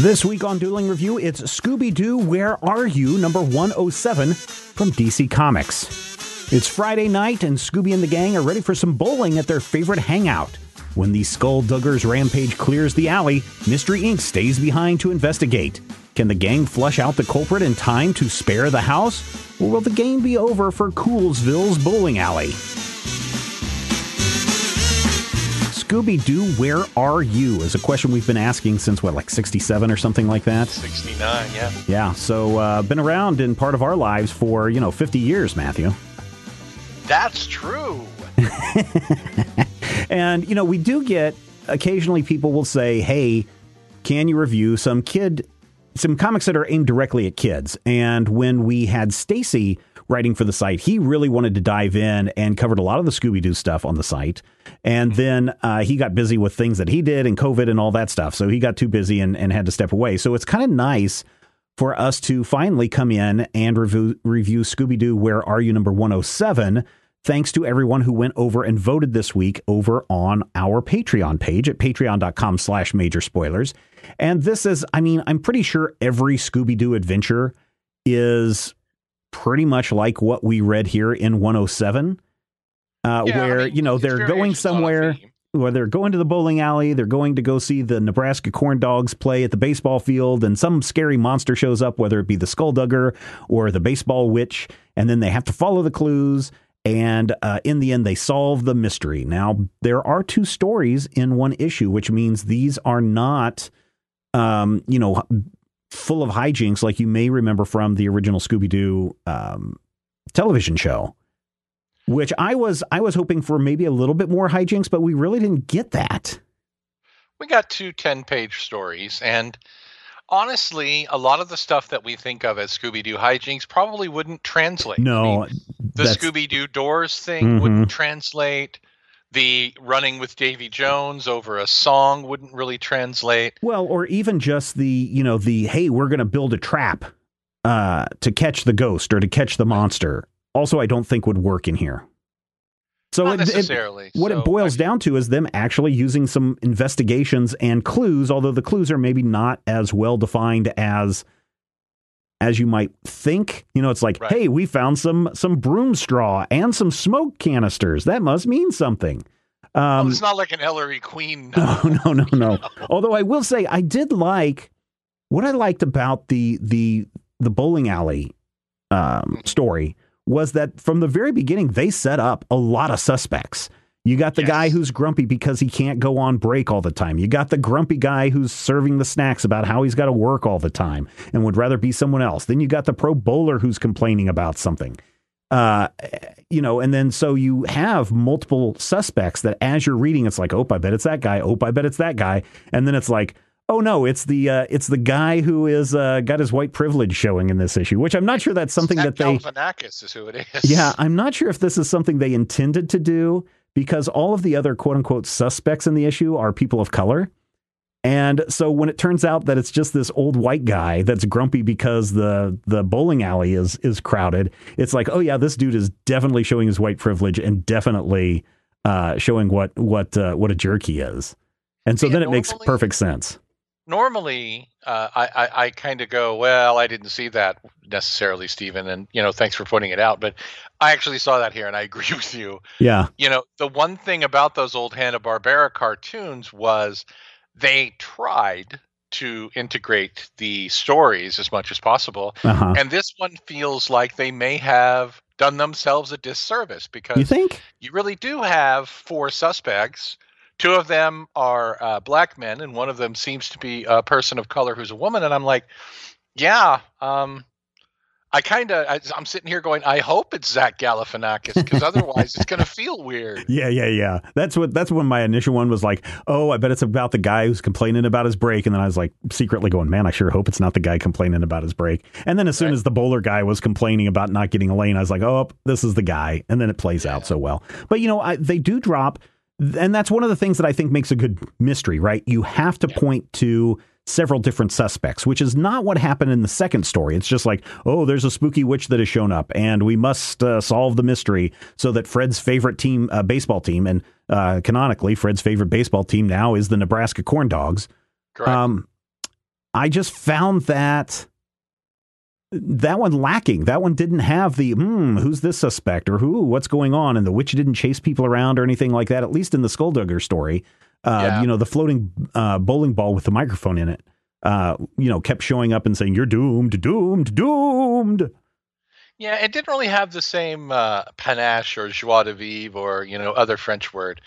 This week on Dueling Review, it's Scooby Doo Where Are You, number 107 from DC Comics. It's Friday night, and Scooby and the gang are ready for some bowling at their favorite hangout. When the Skullduggers rampage clears the alley, Mystery Inc. stays behind to investigate. Can the gang flush out the culprit in time to spare the house? Or will the game be over for Coolsville's bowling alley? Scooby Doo, where are you? Is a question we've been asking since what, like 67 or something like that? 69, yeah. Yeah, so uh, been around in part of our lives for, you know, 50 years, Matthew. That's true. and, you know, we do get occasionally people will say, hey, can you review some kid, some comics that are aimed directly at kids? And when we had Stacy writing for the site, he really wanted to dive in and covered a lot of the Scooby Doo stuff on the site. And then uh, he got busy with things that he did and COVID and all that stuff. So he got too busy and, and had to step away. So it's kind of nice for us to finally come in and review, review Scooby Doo Where Are You number 107. Thanks to everyone who went over and voted this week over on our Patreon page at patreon.com slash major spoilers. And this is, I mean, I'm pretty sure every Scooby Doo adventure is pretty much like what we read here in 107 uh, yeah, where I mean, you know they're going somewhere where they're going to the bowling alley, they're going to go see the Nebraska Corn Dogs play at the baseball field, and some scary monster shows up, whether it be the Skulldugger or the Baseball Witch, and then they have to follow the clues. And uh, in the end, they solve the mystery. Now, there are two stories in one issue, which means these are not, um, you know, full of hijinks like you may remember from the original Scooby Doo um, television show which I was I was hoping for maybe a little bit more hijinks, but we really didn't get that. We got two 10 page stories, and honestly, a lot of the stuff that we think of as Scooby Doo hijinks probably wouldn't translate. No, I mean, the Scooby Doo doors thing mm-hmm. wouldn't translate. The running with Davy Jones over a song wouldn't really translate. Well, or even just the you know the hey, we're going to build a trap uh, to catch the ghost or to catch the monster also I don't think would work in here. So Not it, necessarily. It, what so, it boils I, down to is them actually using some investigations and clues, although the clues are maybe not as well defined as as you might think. You know, it's like, right. hey, we found some some broom straw and some smoke canisters. That must mean something. Um, it's not like an Ellery Queen. No, no, no, no. Although I will say, I did like what I liked about the the the bowling alley um, mm. story was that from the very beginning, they set up a lot of suspects. You got the yes. guy who's grumpy because he can't go on break all the time. You got the grumpy guy who's serving the snacks about how he's got to work all the time and would rather be someone else. Then you got the pro bowler who's complaining about something. Uh, you know, and then so you have multiple suspects that as you're reading, it's like, oh, I bet it's that guy. Oh, I bet it's that guy. And then it's like, Oh no, it's the uh, it's the guy who is uh, got his white privilege showing in this issue, which I'm not sure that's something that, that they. Galifianakis is who it is. Yeah, I'm not sure if this is something they intended to do because all of the other quote unquote suspects in the issue are people of color. And so when it turns out that it's just this old white guy that's grumpy because the the bowling alley is is crowded, it's like, oh yeah, this dude is definitely showing his white privilege and definitely uh, showing what what uh, what a jerk he is. And so then it normally, makes perfect sense normally uh, I, I, I kind of go, well, I didn't see that necessarily, Stephen, and you know, thanks for pointing it out. But I actually saw that here, and I agree with you. Yeah. You know, the one thing about those old Hanna Barbera cartoons was they tried to integrate the stories as much as possible, uh-huh. and this one feels like they may have done themselves a disservice because you think you really do have four suspects Two of them are uh, black men, and one of them seems to be a person of color who's a woman. And I'm like, yeah, um, I kind of I'm sitting here going, I hope it's Zach Galifianakis because otherwise it's going to feel weird. Yeah, yeah, yeah. That's what that's when my initial one was like, oh, I bet it's about the guy who's complaining about his break, and then I was like secretly going, man, I sure hope it's not the guy complaining about his break. And then as soon right. as the bowler guy was complaining about not getting a lane, I was like, oh, this is the guy, and then it plays yeah. out so well. But you know, I, they do drop, and that's one of the things that I think makes a good mystery. Right? You have to point to several different suspects, which is not what happened in the second story. It's just like, oh, there's a spooky witch that has shown up, and we must uh, solve the mystery so that Fred's favorite team, uh, baseball team, and uh, canonically, Fred's favorite baseball team now is the Nebraska Corn Dogs. Correct. Um, I just found that that one lacking. That one didn't have the hmm, who's this suspect or who, what's going on, and the witch didn't chase people around or anything like that. At least in the Skulldugger story, uh, yeah. You know, the floating uh, bowling ball with the microphone in it. Uh, you know, kept showing up and saying, "You're doomed, doomed, doomed." Yeah, it didn't really have the same uh, panache or joie de vivre or you know other French word.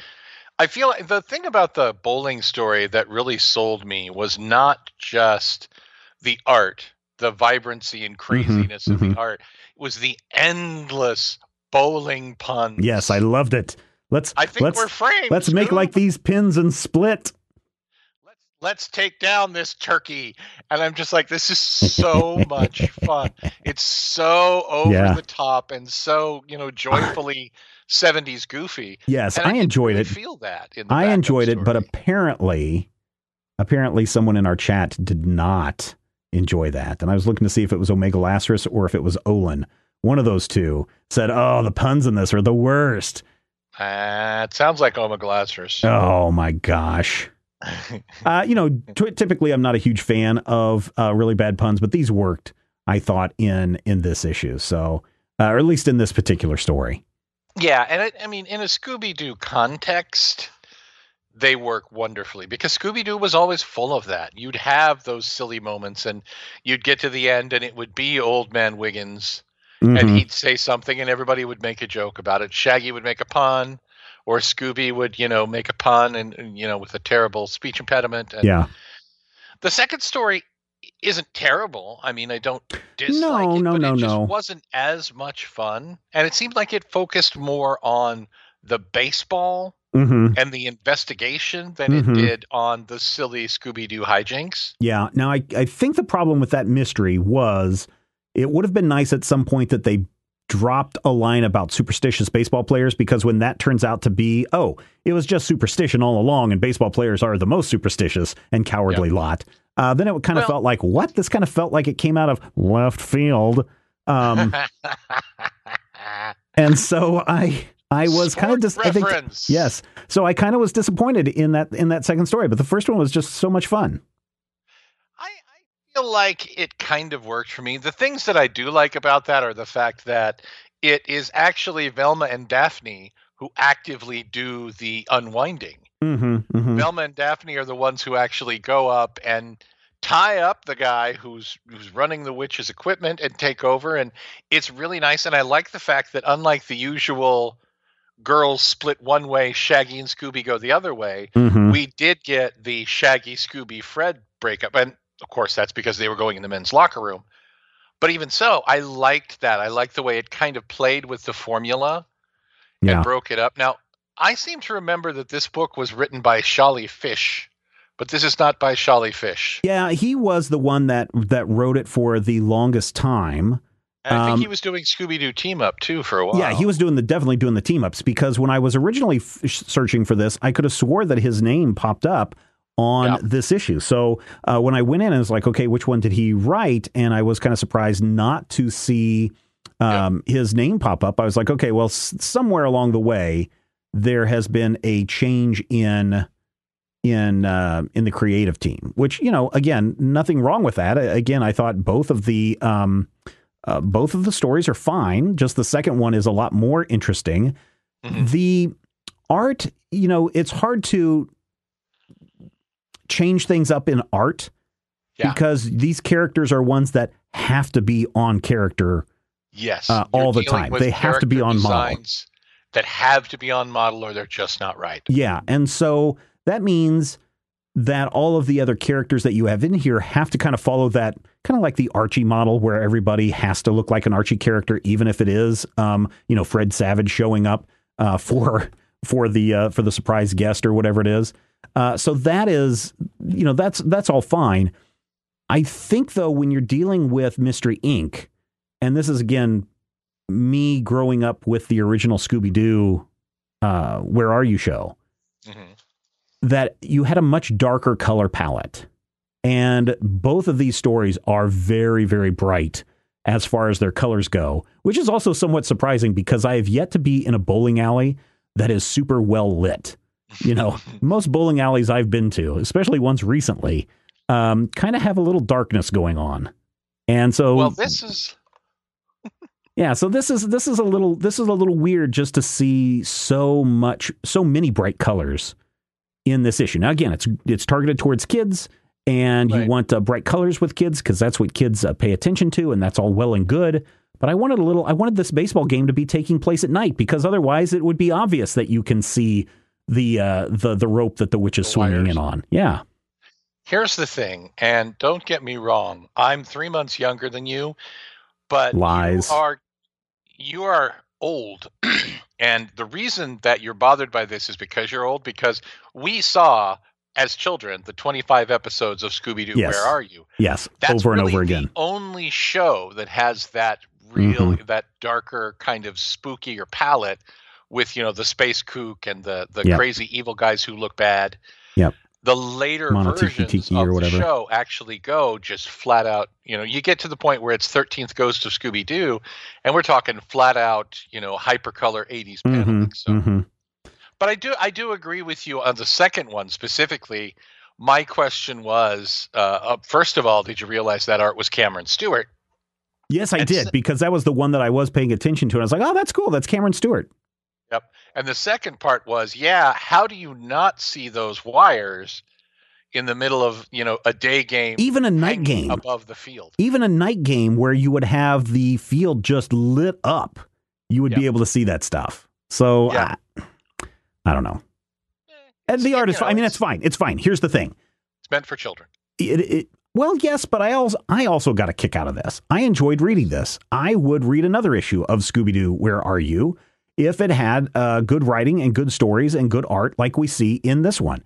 I feel like the thing about the bowling story that really sold me was not just the art, the vibrancy and mm-hmm, craziness mm-hmm, of mm-hmm. the art. It was the endless bowling puns. Yes, I loved it. Let's. I think let's, we're framed. Let's make like these pins and split. Let's let's take down this turkey, and I'm just like, this is so much fun. It's so over yeah. the top and so you know joyfully 70s goofy. Yes, I, I, enjoyed really it. Feel that I enjoyed it, but apparently, apparently, someone in our chat did not enjoy that, and I was looking to see if it was Omega Lazarus or if it was Olin. One of those two said, "Oh, the puns in this are the worst." Uh, it sounds like Omega Lazarus. Oh my gosh. uh, you know, t- typically I'm not a huge fan of uh, really bad puns, but these worked. I thought in in this issue, so uh, or at least in this particular story. Yeah, and it, I mean, in a Scooby Doo context, they work wonderfully because Scooby Doo was always full of that. You'd have those silly moments, and you'd get to the end, and it would be Old Man Wiggins mm-hmm. and he'd say something and everybody would make a joke about it. Shaggy would make a pun, or Scooby would, you know, make a pun and, and you know, with a terrible speech impediment. And yeah. The second story isn't terrible. I mean, I don't dislike no, it, no, but no, it just no. wasn't as much fun. And it seemed like it focused more on the baseball mm-hmm. and the investigation than mm-hmm. it did on the silly Scooby Doo hijinks. Yeah. Now, I, I think the problem with that mystery was it would have been nice at some point that they dropped a line about superstitious baseball players because when that turns out to be, oh, it was just superstition all along and baseball players are the most superstitious and cowardly yep. lot, uh, then it kind of well, felt like, what? This kind of felt like it came out of left field. Um, and so I. I was kind of dis- I think yes. So I kind of was disappointed in that in that second story, but the first one was just so much fun I, I feel like it kind of worked for me. The things that I do like about that are the fact that it is actually Velma and Daphne who actively do the unwinding. Mm-hmm, mm-hmm. Velma and Daphne are the ones who actually go up and tie up the guy who's who's running the witch's equipment and take over and it's really nice and I like the fact that unlike the usual girls split one way Shaggy and Scooby go the other way mm-hmm. we did get the Shaggy Scooby Fred breakup and of course, that's because they were going in the men's locker room. But even so, I liked that. I liked the way it kind of played with the formula yeah. and broke it up. Now, I seem to remember that this book was written by Charlie Fish, but this is not by Charlie Fish. Yeah, he was the one that that wrote it for the longest time. And I think um, he was doing Scooby Doo team up too for a while. Yeah, he was doing the definitely doing the team ups because when I was originally f- searching for this, I could have swore that his name popped up on this issue. So uh, when I went in, I was like, okay, which one did he write? And I was kind of surprised not to see um, his name pop up. I was like, okay, well, s- somewhere along the way, there has been a change in in uh, in the creative team. Which you know, again, nothing wrong with that. Again, I thought both of the um, uh, both of the stories are fine. Just the second one is a lot more interesting. Mm-hmm. The art, you know, it's hard to change things up in art yeah. because these characters are ones that have to be on character. Yes, uh, all the time. They have to be on model. That have to be on model, or they're just not right. Yeah, and so that means that all of the other characters that you have in here have to kind of follow that kind of like the Archie model where everybody has to look like an Archie character, even if it is, um, you know, Fred Savage showing up uh, for for the uh, for the surprise guest or whatever it is. Uh, so that is, you know, that's that's all fine. I think though, when you're dealing with Mystery Inc., and this is again me growing up with the original Scooby Doo, uh, Where Are You show, mm-hmm. That you had a much darker color palette. And both of these stories are very, very bright as far as their colors go, which is also somewhat surprising because I have yet to be in a bowling alley that is super well lit. You know, most bowling alleys I've been to, especially ones recently, um, kind of have a little darkness going on. And so, well, this is yeah, so this is this is a little this is a little weird just to see so much so many bright colors in this issue. Now again, it's it's targeted towards kids and right. you want uh, bright colors with kids because that's what kids uh, pay attention to and that's all well and good. But I wanted a little I wanted this baseball game to be taking place at night because otherwise it would be obvious that you can see the uh, the the rope that the witch is the swinging wires. in on. Yeah. Here's the thing, and don't get me wrong, I'm three months younger than you, but lies you are you are old and the reason that you're bothered by this is because you're old because we saw as children the 25 episodes of scooby-doo yes. where are you yes That's over and over again only show that has that real mm-hmm. that darker kind of spookier palette with you know the space kook and the the yep. crazy evil guys who look bad yep the later versions Tiki of the show actually go just flat out. You know, you get to the point where it's Thirteenth Ghost of Scooby Doo, and we're talking flat out, you know, hypercolor '80s mm-hmm, paneling. So, mm-hmm. but I do I do agree with you on the second one specifically. My question was, uh, uh, first of all, did you realize that art was Cameron Stewart? Yes, I and did because that was the one that I was paying attention to, and I was like, "Oh, that's cool. That's Cameron Stewart." Yep. And the second part was, yeah, how do you not see those wires in the middle of, you know, a day game, even a night game above the field? Even a night game where you would have the field just lit up, you would yep. be able to see that stuff. So I, I don't know. Eh, the art is fine. I mean, it's fine. It's fine. Here's the thing. It's meant for children. It, it, well, yes, but I also I also got a kick out of this. I enjoyed reading this. I would read another issue of Scooby Doo. Where are you? If it had uh, good writing and good stories and good art like we see in this one.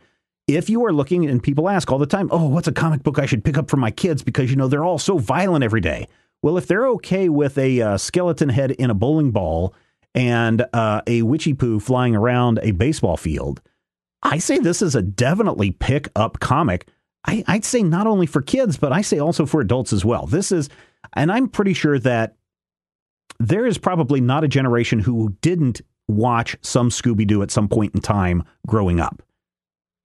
If you are looking, and people ask all the time, oh, what's a comic book I should pick up for my kids because, you know, they're all so violent every day. Well, if they're okay with a uh, skeleton head in a bowling ball and uh, a witchy poo flying around a baseball field, I say this is a definitely pick up comic. I, I'd say not only for kids, but I say also for adults as well. This is, and I'm pretty sure that there is probably not a generation who didn't watch some Scooby Doo at some point in time growing up.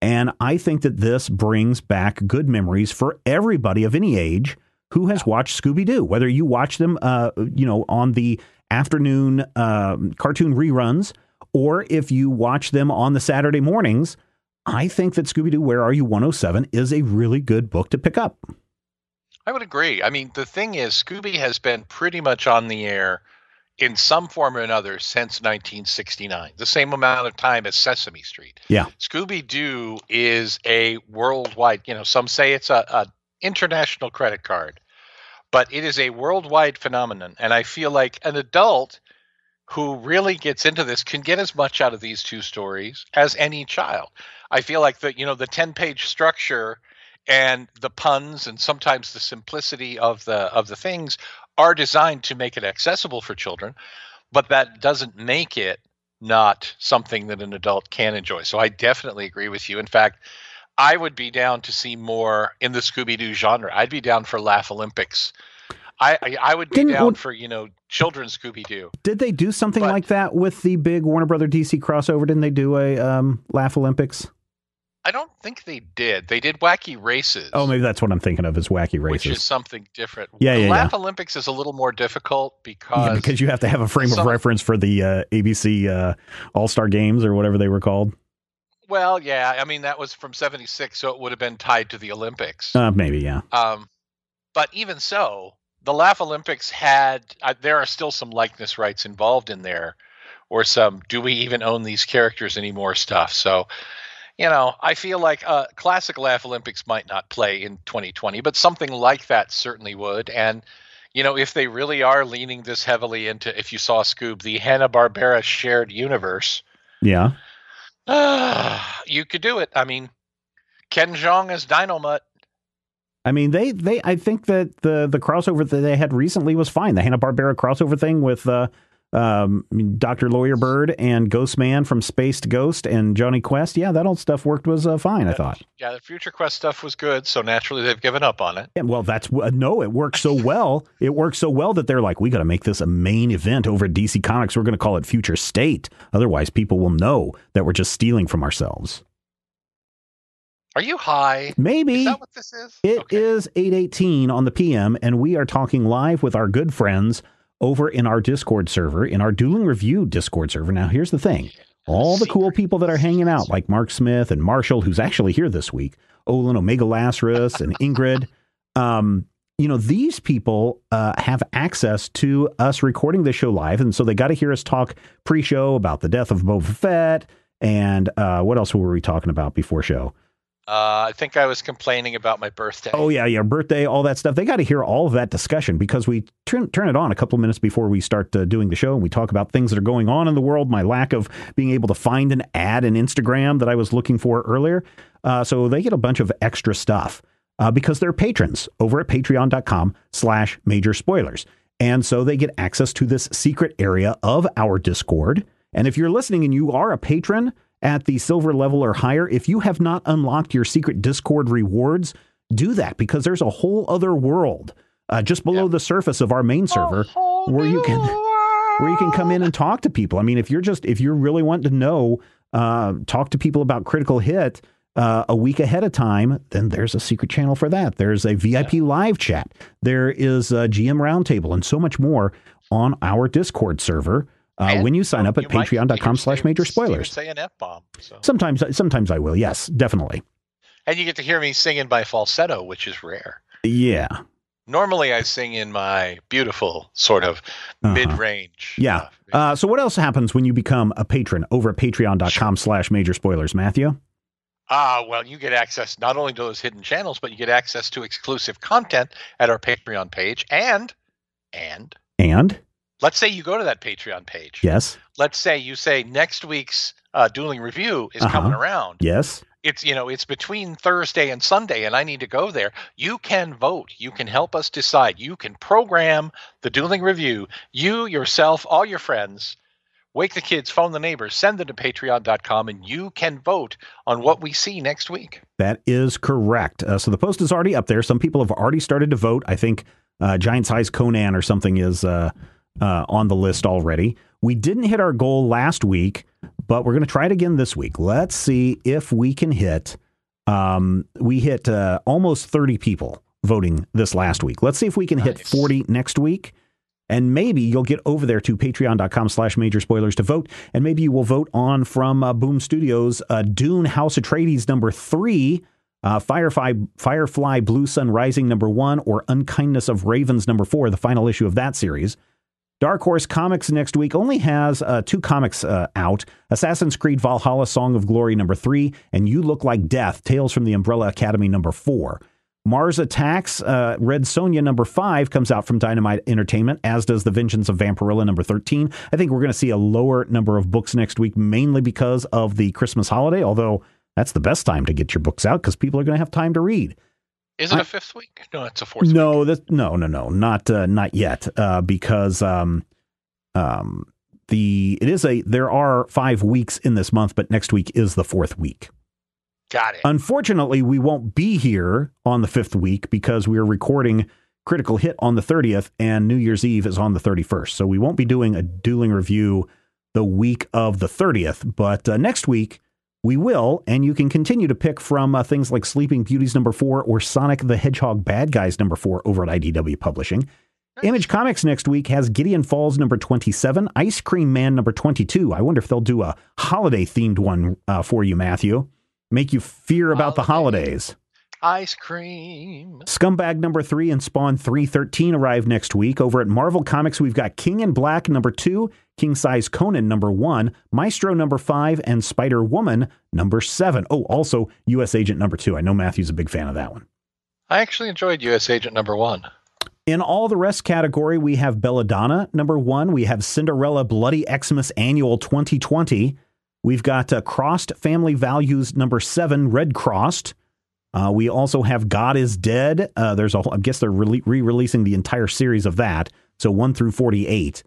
And I think that this brings back good memories for everybody of any age who has watched Scooby Doo, whether you watch them, uh, you know, on the afternoon uh, cartoon reruns or if you watch them on the Saturday mornings. I think that Scooby Doo Where Are You 107 is a really good book to pick up. I would agree. I mean, the thing is, Scooby has been pretty much on the air in some form or another since 1969, the same amount of time as Sesame Street. Yeah. Scooby Doo is a worldwide, you know, some say it's a, a international credit card, but it is a worldwide phenomenon. And I feel like an adult who really gets into this can get as much out of these two stories as any child. I feel like the, you know, the 10 page structure and the puns and sometimes the simplicity of the of the things are designed to make it accessible for children but that doesn't make it not something that an adult can enjoy so i definitely agree with you in fact i would be down to see more in the scooby-doo genre i'd be down for laugh olympics I, I, I would be Didn't, down for you know children's Scooby Doo. Did they do something but, like that with the big Warner Brother DC crossover? Didn't they do a um, Laugh Olympics? I don't think they did. They did Wacky Races. Oh, maybe that's what I'm thinking of is Wacky Races, which is something different. Yeah, the yeah. Laugh yeah. Olympics is a little more difficult because yeah, because you have to have a frame some, of reference for the uh, ABC uh, All Star Games or whatever they were called. Well, yeah, I mean that was from '76, so it would have been tied to the Olympics. Uh, maybe, yeah. Um, but even so, the Laugh Olympics had uh, there are still some likeness rights involved in there, or some do we even own these characters anymore stuff. So you know, I feel like uh, classic Laugh Olympics might not play in 2020, but something like that certainly would. And you know, if they really are leaning this heavily into, if you saw Scoob, the Hanna Barbera shared universe, yeah, uh, you could do it. I mean, Ken Jeong as Dynomutt. I mean, they, they, I think that the the crossover that they had recently was fine. The Hanna Barbera crossover thing with uh, um, Dr. Lawyer Bird and Ghost Man from Space to Ghost and Jonny Quest. Yeah, that old stuff worked was uh, fine, I thought. Yeah, the Future Quest stuff was good, so naturally they've given up on it. Yeah, well, that's uh, no, it worked so well. It worked so well that they're like, we got to make this a main event over at DC Comics. We're going to call it Future State. Otherwise, people will know that we're just stealing from ourselves. Are you high? Maybe. Is that what this is? It okay. is 818 on the PM, and we are talking live with our good friends over in our Discord server, in our Dueling Review Discord server. Now, here's the thing all the cool people that are hanging out, like Mark Smith and Marshall, who's actually here this week, Olin Omega Lazarus and Ingrid, um, you know, these people uh, have access to us recording this show live. And so they got to hear us talk pre show about the death of Boba Fett. And uh, what else were we talking about before show? Uh, I think I was complaining about my birthday. Oh yeah, yeah, birthday, all that stuff. They got to hear all of that discussion because we turn turn it on a couple minutes before we start uh, doing the show, and we talk about things that are going on in the world. My lack of being able to find an ad in Instagram that I was looking for earlier. Uh, so they get a bunch of extra stuff uh, because they're patrons over at Patreon.com/slash Major Spoilers, and so they get access to this secret area of our Discord. And if you're listening and you are a patron at the silver level or higher, if you have not unlocked your secret Discord rewards, do that because there's a whole other world uh, just below yeah. the surface of our main server where you can where you can come in and talk to people. I mean, if you're just if you're really wanting to know, uh, talk to people about Critical Hit. Uh, a week ahead of time, then there's a secret channel for that. There's a VIP yeah. live chat. There is a GM roundtable and so much more on our Discord server uh, when you sign up at patreon.com slash major spoilers. Say an F-bomb. So. Sometimes, sometimes I will. Yes, definitely. And you get to hear me singing by falsetto, which is rare. Yeah. Normally, I sing in my beautiful sort of uh-huh. mid-range. Yeah. Uh, uh, so, what else happens when you become a patron over at patreon.com slash major spoilers, Matthew? Ah, well, you get access not only to those hidden channels, but you get access to exclusive content at our Patreon page, and and and let's say you go to that Patreon page. Yes. Let's say you say next week's uh, dueling review is uh-huh. coming around. Yes. It's you know it's between Thursday and Sunday, and I need to go there. You can vote. You can help us decide. You can program the dueling review. You yourself, all your friends. Wake the kids, phone the neighbors, send them to patreon.com, and you can vote on what we see next week. That is correct. Uh, so the post is already up there. Some people have already started to vote. I think uh, Giant Size Conan or something is uh, uh, on the list already. We didn't hit our goal last week, but we're going to try it again this week. Let's see if we can hit. Um, we hit uh, almost 30 people voting this last week. Let's see if we can nice. hit 40 next week. And maybe you'll get over there to patreon.com slash major spoilers to vote. And maybe you will vote on from uh, Boom Studios uh, Dune House Atreides number three, uh, Firefly, Firefly Blue Sun Rising number one, or Unkindness of Ravens number four, the final issue of that series. Dark Horse Comics next week only has uh, two comics uh, out Assassin's Creed Valhalla Song of Glory number three, and You Look Like Death Tales from the Umbrella Academy number four. Mars Attacks uh, Red Sonja number five comes out from Dynamite Entertainment, as does The Vengeance of Vampirella number 13. I think we're going to see a lower number of books next week, mainly because of the Christmas holiday, although that's the best time to get your books out because people are going to have time to read. Is it I, a fifth week? No, it's a fourth. No, week. no, no, no, not uh, not yet. Uh, because um, um, the it is a there are five weeks in this month, but next week is the fourth week. Got it. Unfortunately, we won't be here on the fifth week because we are recording Critical Hit on the 30th and New Year's Eve is on the 31st. So we won't be doing a dueling review the week of the 30th. But uh, next week, we will, and you can continue to pick from uh, things like Sleeping Beauties number four or Sonic the Hedgehog Bad Guys number four over at IDW Publishing. Image Comics next week has Gideon Falls number 27, Ice Cream Man number 22. I wonder if they'll do a holiday themed one uh, for you, Matthew. Make you fear about the holidays. Ice cream. Scumbag number three and Spawn 313 arrive next week. Over at Marvel Comics, we've got King in Black number two, King Size Conan number one, Maestro number five, and Spider Woman number seven. Oh, also U.S. Agent number two. I know Matthew's a big fan of that one. I actually enjoyed U.S. Agent number one. In all the rest category, we have Belladonna number one. We have Cinderella Bloody Xmas Annual 2020. We've got uh, Crossed Family Values number seven, Red Crossed. Uh, we also have God is Dead. Uh, there's a, I guess they're re releasing the entire series of that. So one through 48.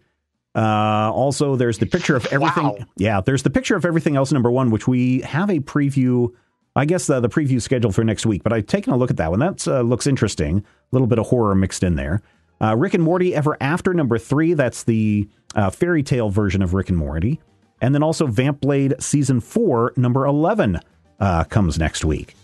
Uh, also, there's the picture of everything. Wow. Yeah, there's the picture of everything else, number one, which we have a preview. I guess the, the preview scheduled for next week, but I've taken a look at that one. That uh, looks interesting. A little bit of horror mixed in there. Uh, Rick and Morty Ever After, number three. That's the uh, fairy tale version of Rick and Morty. And then also Vampblade Season 4, number 11, uh, comes next week.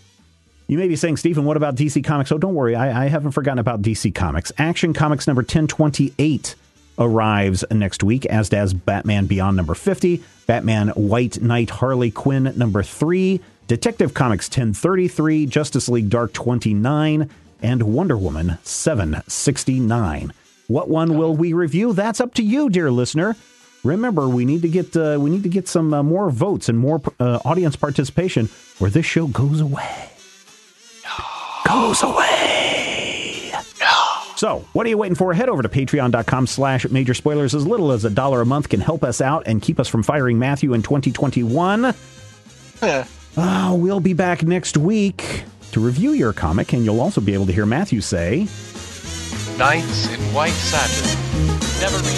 You may be saying, Stephen, what about DC Comics? Oh, don't worry. I, I haven't forgotten about DC Comics. Action Comics number 1028 arrives next week, as does Batman Beyond number 50, Batman White Knight Harley Quinn number 3, Detective Comics 1033, Justice League Dark 29, and Wonder Woman 769. What one will we review? That's up to you, dear listener. Remember, we need to get uh, we need to get some uh, more votes and more uh, audience participation, or this show goes away goes away. So, what are you waiting for? Head over to patreon.com slash major spoilers. As little as a dollar a month can help us out and keep us from firing Matthew in 2021. Yeah. Uh, we'll be back next week to review your comic, and you'll also be able to hear Matthew say Nights in White Satin. Never read